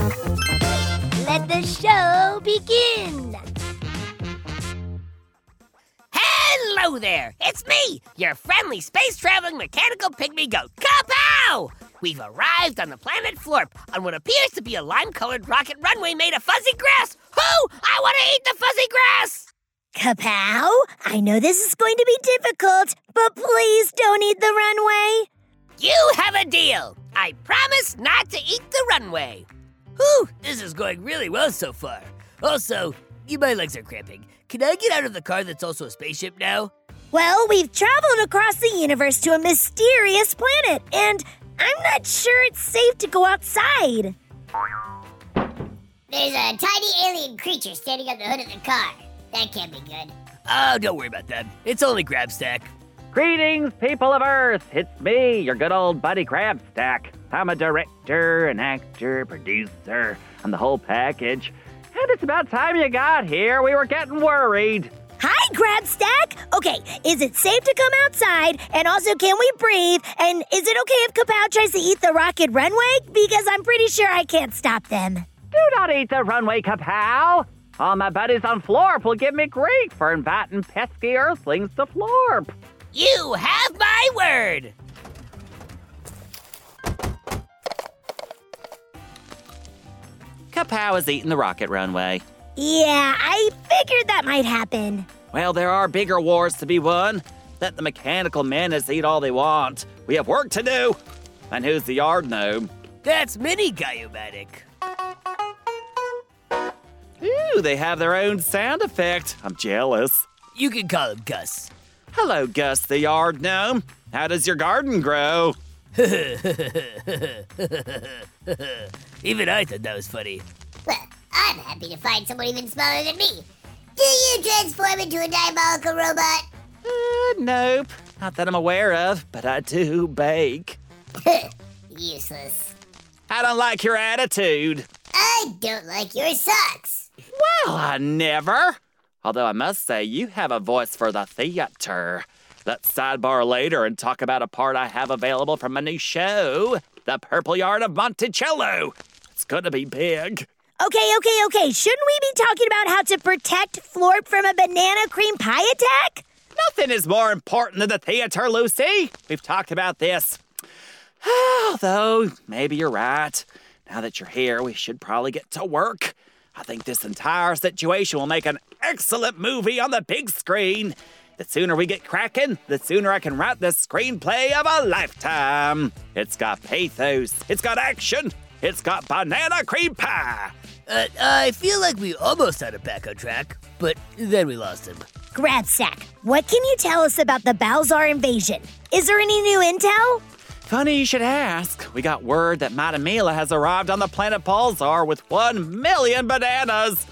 Let the show begin. Hello there! It's me, your friendly space traveling mechanical pygmy goat, Kapow! We've arrived on the planet Florp on what appears to be a lime colored rocket runway made of fuzzy grass. Who? I want to eat the fuzzy grass! Kapow, I know this is going to be difficult, but please don't eat the runway. You have a deal. I promise not to eat the runway. Whew, this is going really well so far. Also, you, my legs are cramping. Can I get out of the car that's also a spaceship now? Well, we've traveled across the universe to a mysterious planet, and I'm not sure it's safe to go outside. There's a tiny alien creature standing on the hood of the car. That can't be good. Oh, don't worry about that. It's only Grabstack. Greetings, people of Earth! It's me, your good old buddy Grabstack. I'm a director, an actor, producer, and the whole package. And it's about time you got here. We were getting worried. Hi, Grabstack. Okay, is it safe to come outside? And also, can we breathe? And is it okay if Kapow tries to eat the rocket runway? Because I'm pretty sure I can't stop them. Do not eat the runway, Kapow! All my buddies on Florp will give me grief for inviting pesky Earthlings to Florp. You have my word! Kapow is eating the rocket runway. Yeah, I figured that might happen. Well, there are bigger wars to be won. Let the mechanical menace eat all they want. We have work to do. And who's the yard gnome? That's Mini Guyumatic. Ooh, they have their own sound effect. I'm jealous. You can call him Gus. Hello, Gus the yard gnome. How does your garden grow? Even I thought that was funny. Well, I'm happy to find someone even smaller than me. Do you transform into a diabolical robot? Uh, nope. Not that I'm aware of, but I do bake. Useless. I don't like your attitude. I don't like your socks. Well, I never. Although I must say, you have a voice for the theater. Let's sidebar later and talk about a part I have available from my new show, The Purple Yard of Monticello. It's gonna be big. Okay, okay, okay. Shouldn't we be talking about how to protect Florp from a banana cream pie attack? Nothing is more important than the theater, Lucy. We've talked about this. Although, maybe you're right. Now that you're here, we should probably get to work. I think this entire situation will make an excellent movie on the big screen. The sooner we get cracking, the sooner I can write the screenplay of a lifetime. It's got pathos, it's got action, it's got banana cream pie. Uh, I feel like we almost had him back on track, but then we lost him. Grabstack, what can you tell us about the Balzar invasion? Is there any new intel? Funny you should ask. We got word that Matamila has arrived on the planet Balzar with one million bananas.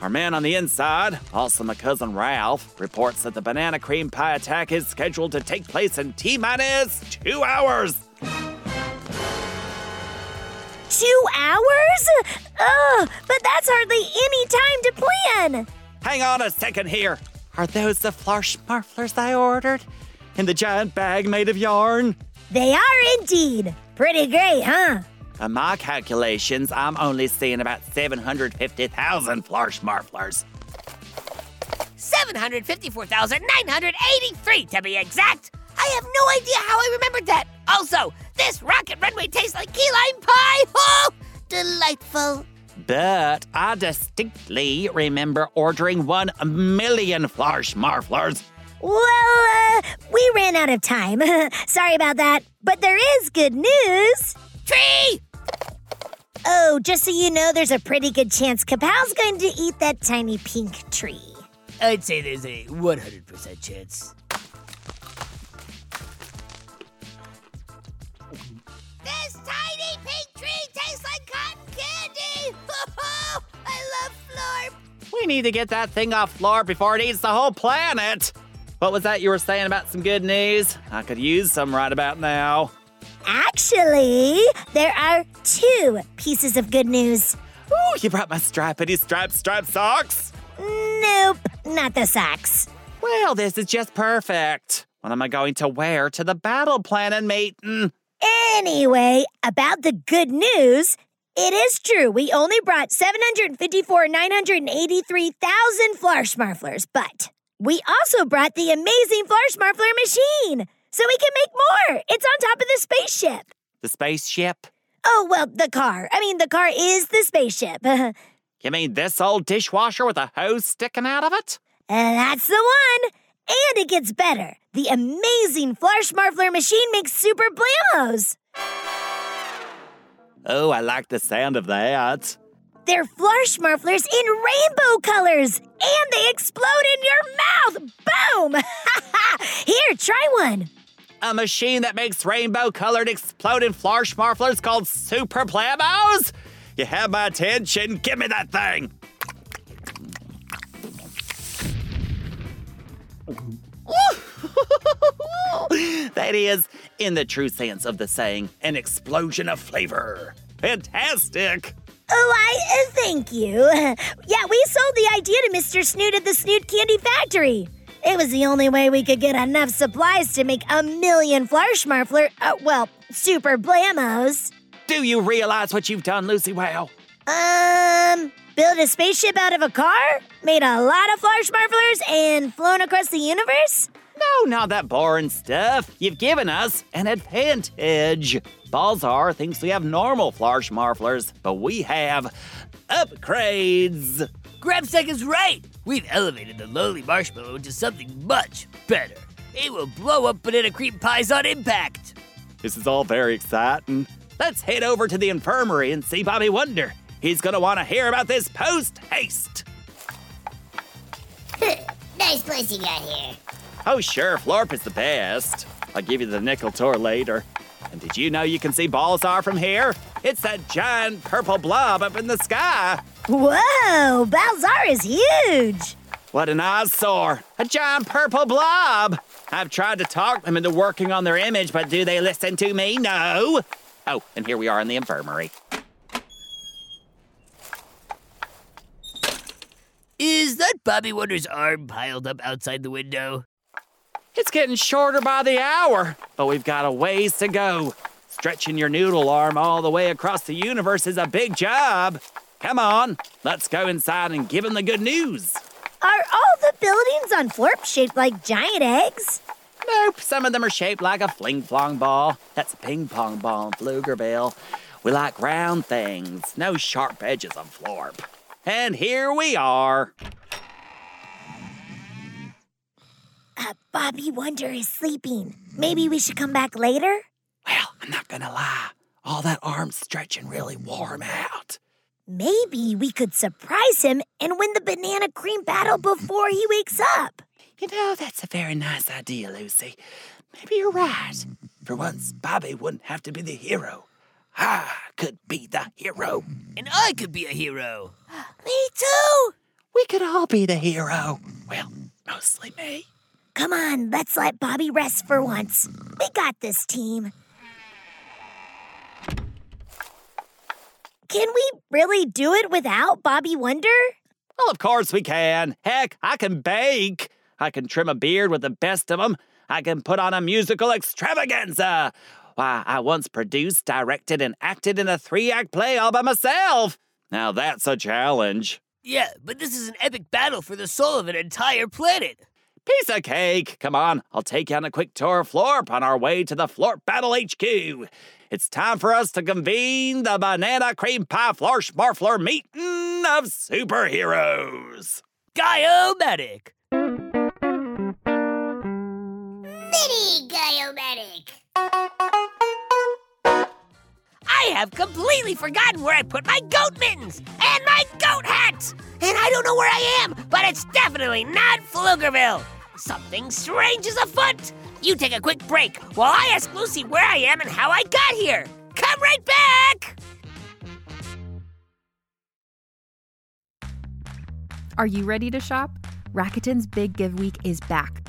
Our man on the inside, also my cousin Ralph, reports that the banana cream pie attack is scheduled to take place in T minus two hours. Two hours? Ugh, but that's hardly any time to plan. Hang on a second here. Are those the flarsh marflers I ordered? In the giant bag made of yarn? They are indeed. Pretty great, huh? On my calculations, I'm only seeing about 750,000 flarsh marflers. 754,983 to be exact. I have no idea how I remembered that. Also, this rocket runway tastes like key lime pie. Oh, delightful. But I distinctly remember ordering one million flarsh marflers. Well, uh, we ran out of time. Sorry about that. But there is good news. Tree! Oh, just so you know, there's a pretty good chance Kapow's going to eat that tiny pink tree. I'd say there's a 100% chance. This tiny pink tree tastes like cotton candy. I love Florp. We need to get that thing off Florp before it eats the whole planet. What was that you were saying about some good news? I could use some right about now. Actually, there are two pieces of good news. Ooh, you brought my stripety strap strap socks. Nope, not the socks. Well, this is just perfect. What am I going to wear to the battle planet meeting? Mm. Anyway, about the good news, it is true. We only brought 754, 983,000 Flarschmarflers, but we also brought the amazing Flarschmarfler machine. So we can make more. It's on top of the spaceship. The spaceship? Oh, well, the car. I mean, the car is the spaceship. You mean this old dishwasher with a hose sticking out of it? that's the one. And it gets better. The amazing Flarschmarfler machine makes super blamos. Oh, I like the sound of that. They're Flarschmarflers in rainbow colors, and they explode in your mouth. Boom! Here, try one. A machine that makes rainbow colored exploding flarsh marflers called Super Blamos? You have my attention. Give me that thing. that is, in the true sense of the saying, an explosion of flavor. Fantastic! Oh, I uh, thank you. Yeah, we sold the idea to Mr. Snoot at the Snoot Candy Factory. It was the only way we could get enough supplies to make a million Flarschmarfler, uh, well, super blamos. Do you realize what you've done, Lucy Whale? Um, build a spaceship out of a car, made a lot of Flarschmarflers, and flown across the universe? No, not that boring stuff. You've given us an advantage. Balzar thinks we have normal flarsh marflers, but we have upgrades. Grabstack is right. We've elevated the lowly marshmallow into something much better. It will blow up banana cream pies on impact. This is all very exciting. Let's head over to the infirmary and see Bobby Wonder. He's gonna want to hear about this post haste. nice place you got here. Oh, sure, Florp is the best. I'll give you the nickel tour later. And did you know you can see Balzar from here? It's that giant purple blob up in the sky. Whoa, Balzar is huge. What an eyesore! A giant purple blob! I've tried to talk them into working on their image, but do they listen to me? No! Oh, and here we are in the infirmary. Is that Bobby Wonder's arm piled up outside the window? It's getting shorter by the hour, but we've got a ways to go. Stretching your noodle arm all the way across the universe is a big job. Come on, let's go inside and give him the good news. Are all the buildings on Florp shaped like giant eggs? Nope, some of them are shaped like a fling flong ball. That's a ping pong ball in Pflugerville. We like round things, no sharp edges on Florp. And here we are. Uh, Bobby Wonder is sleeping. Maybe we should come back later? Well, I'm not gonna lie. All that arm's stretching really wore warm out. Maybe we could surprise him and win the banana cream battle before he wakes up. You know, that's a very nice idea, Lucy. Maybe you're right. For once, Bobby wouldn't have to be the hero. I could be the hero. And I could be a hero. Me too. We could all be the hero. Well, mostly me. Come on, let's let Bobby rest for once. We got this team. Can we really do it without Bobby Wonder? Well, of course we can. Heck, I can bake. I can trim a beard with the best of 'em. I can put on a musical extravaganza. Why, I once produced, directed, and acted in a three act play all by myself. Now that's a challenge. Yeah, but this is an epic battle for the soul of an entire planet. Piece of cake. Come on, I'll take you on a quick tour of Florp on our way to the Florp Battle HQ. It's time for us to convene the Banana Cream Pie Florsh Marflor meeting of superheroes. Giomatic! Mini Giomatic. I have completely forgotten where I put my goat mittens and my goat hat! And I don't know where I am, but it's definitely not Pflugerville! Something strange is afoot! You take a quick break while I ask Lucy where I am and how I got here! Come right back! Are you ready to shop? Rakuten's Big Give Week is back.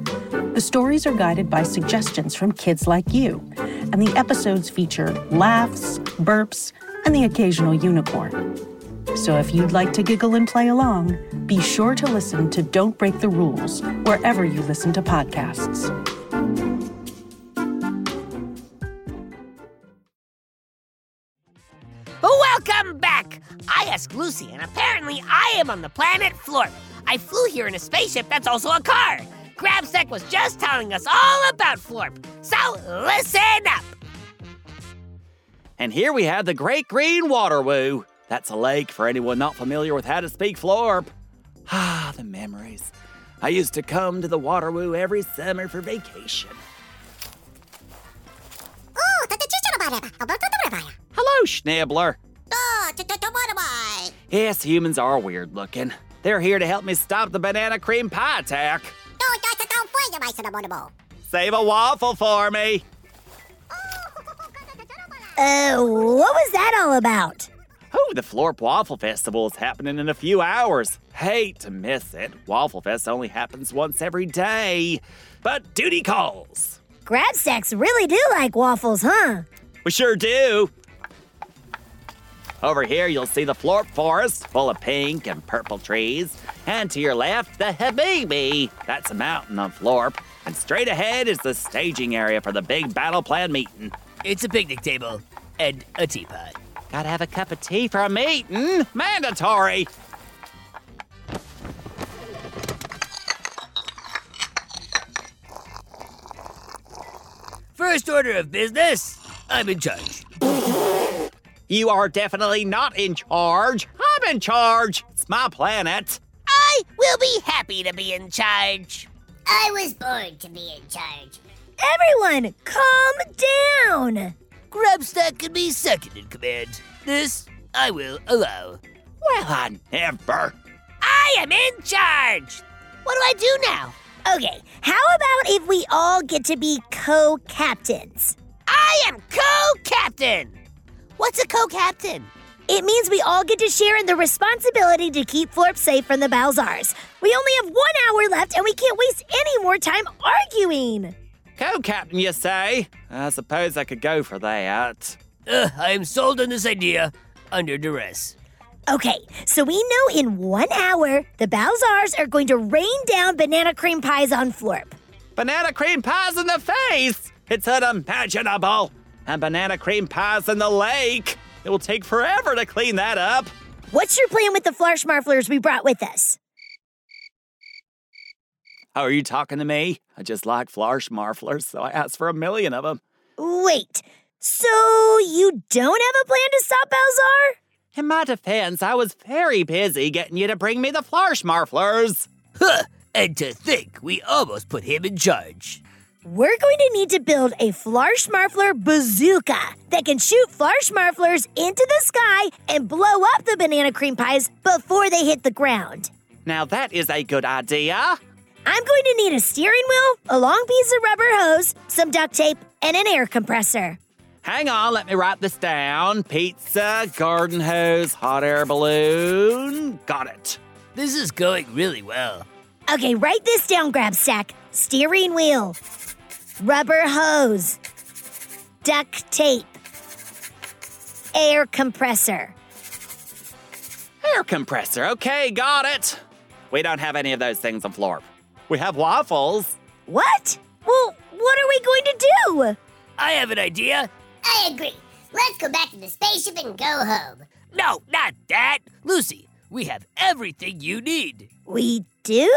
The stories are guided by suggestions from kids like you, and the episodes feature laughs, burps, and the occasional unicorn. So if you'd like to giggle and play along, be sure to listen to Don't Break the Rules wherever you listen to podcasts. Welcome back! I asked Lucy, and apparently I am on the planet Florp. I flew here in a spaceship that's also a car. Grabstack was just telling us all about Florp, so listen up! And here we have the Great Green Water Woo. That's a lake for anyone not familiar with how to speak Florp. Ah, the memories. I used to come to the Water Woo every summer for vacation. Oh, Hello, Schnibbler. Yes, humans are weird looking. They're here to help me stop the banana cream pie attack. Save a waffle for me. Uh, what was that all about? Oh, the Florp Waffle Festival is happening in a few hours. Hate to miss it. Waffle Fest only happens once every day. But duty calls. Grabstacks really do like waffles, huh? We sure do. Over here, you'll see the Florp Forest, full of pink and purple trees. And to your left, the Habibi. That's a mountain of Florp. And straight ahead is the staging area for the big battle plan meeting. It's a picnic table and a teapot. Gotta have a cup of tea for a meeting. Mandatory. First order of business I'm in charge. You are definitely not in charge. I'm in charge. It's my planet. I will be happy to be in charge. I was born to be in charge. Everyone, calm down. Grabstack can be second in command. This I will allow. Well, I never. I am in charge. What do I do now? Okay, how about if we all get to be co captains? I am co-captain. What's a co-captain? It means we all get to share in the responsibility to keep Florp safe from the Balzars. We only have one hour left and we can't waste any more time arguing. Co captain, you say? I suppose I could go for that. Uh, I am sold on this idea under duress. Okay, so we know in one hour the Balzars are going to rain down banana cream pies on Florp. Banana cream pies in the face! It's unimaginable! And banana cream pies in the lake! It will take forever to clean that up. What's your plan with the Flarschmarflers we brought with us? How are you talking to me? I just like Flarschmarflers, so I asked for a million of them. Wait, so you don't have a plan to stop Balzar? In my defense, I was very busy getting you to bring me the Flarschmarflers. Huh! And to think we almost put him in charge. We're going to need to build a Flarschmarfler bazooka that can shoot Flarschmarflers into the sky and blow up the banana cream pies before they hit the ground. Now that is a good idea. I'm going to need a steering wheel, a long piece of rubber hose, some duct tape, and an air compressor. Hang on, let me write this down. Pizza, garden hose, hot air balloon. Got it. This is going really well. Okay, write this down, Grabstack. Steering wheel, rubber hose, duct tape, air compressor. Air compressor. Okay, got it. We don't have any of those things on Florp. We have waffles. What? Well, what are we going to do? I have an idea. I agree. Let's go back to the spaceship and go home. No, not that. Lucy, we have everything you need. We do?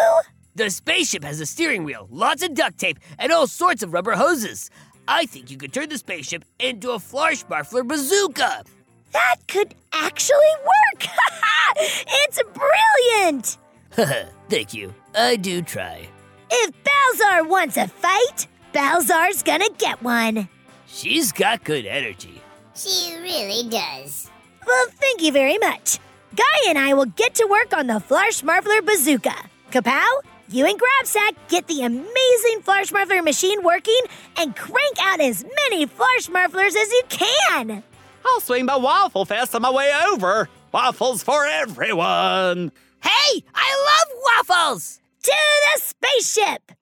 The spaceship has a steering wheel, lots of duct tape, and all sorts of rubber hoses. I think you could turn the spaceship into a Flarschmarfler bazooka. That could actually work! it's brilliant! Thank you. I do try. If Balzar wants a fight, Balzar's gonna get one. She's got good energy. She really does. Well, thank you very much. Guy and I will get to work on the Flarschmarfler bazooka. Kapow, you and Grabstack get the amazing Flarschmarfler machine working and crank out as many Flarschmarflers as you can. I'll swing by Waffle Fest on my way over. Waffles for everyone. Hey, I love waffles! To the spaceship!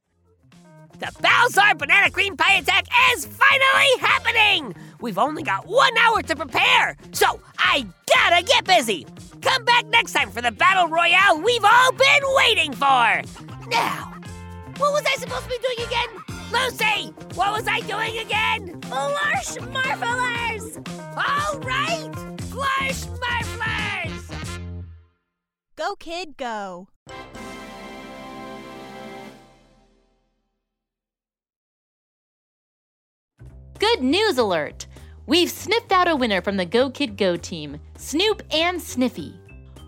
The Balzar Banana Cream Pie attack is finally happening! We've only got one hour to prepare, so I gotta get busy! Come back next time for the battle royale we've all been waiting for! Now, what was I supposed to be doing again? Lucy, what was I doing again? Flarschmarflers! All right, Flarschmarflers! Go, kid, go. Good news alert! We've sniffed out a winner from the Go Kid Go team Snoop and Sniffy.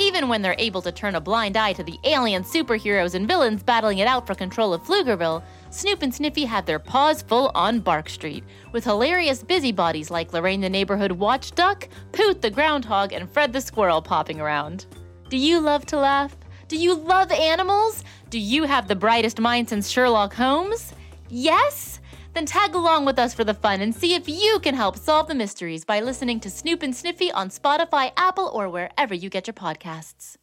Even when they're able to turn a blind eye to the alien superheroes and villains battling it out for control of Pflugerville, Snoop and Sniffy have their paws full on Bark Street, with hilarious busybodies like Lorraine the neighborhood watch duck, Poot the groundhog, and Fred the squirrel popping around. Do you love to laugh? Do you love animals? Do you have the brightest mind since Sherlock Holmes? Yes? Then tag along with us for the fun and see if you can help solve the mysteries by listening to Snoop and Sniffy on Spotify, Apple, or wherever you get your podcasts.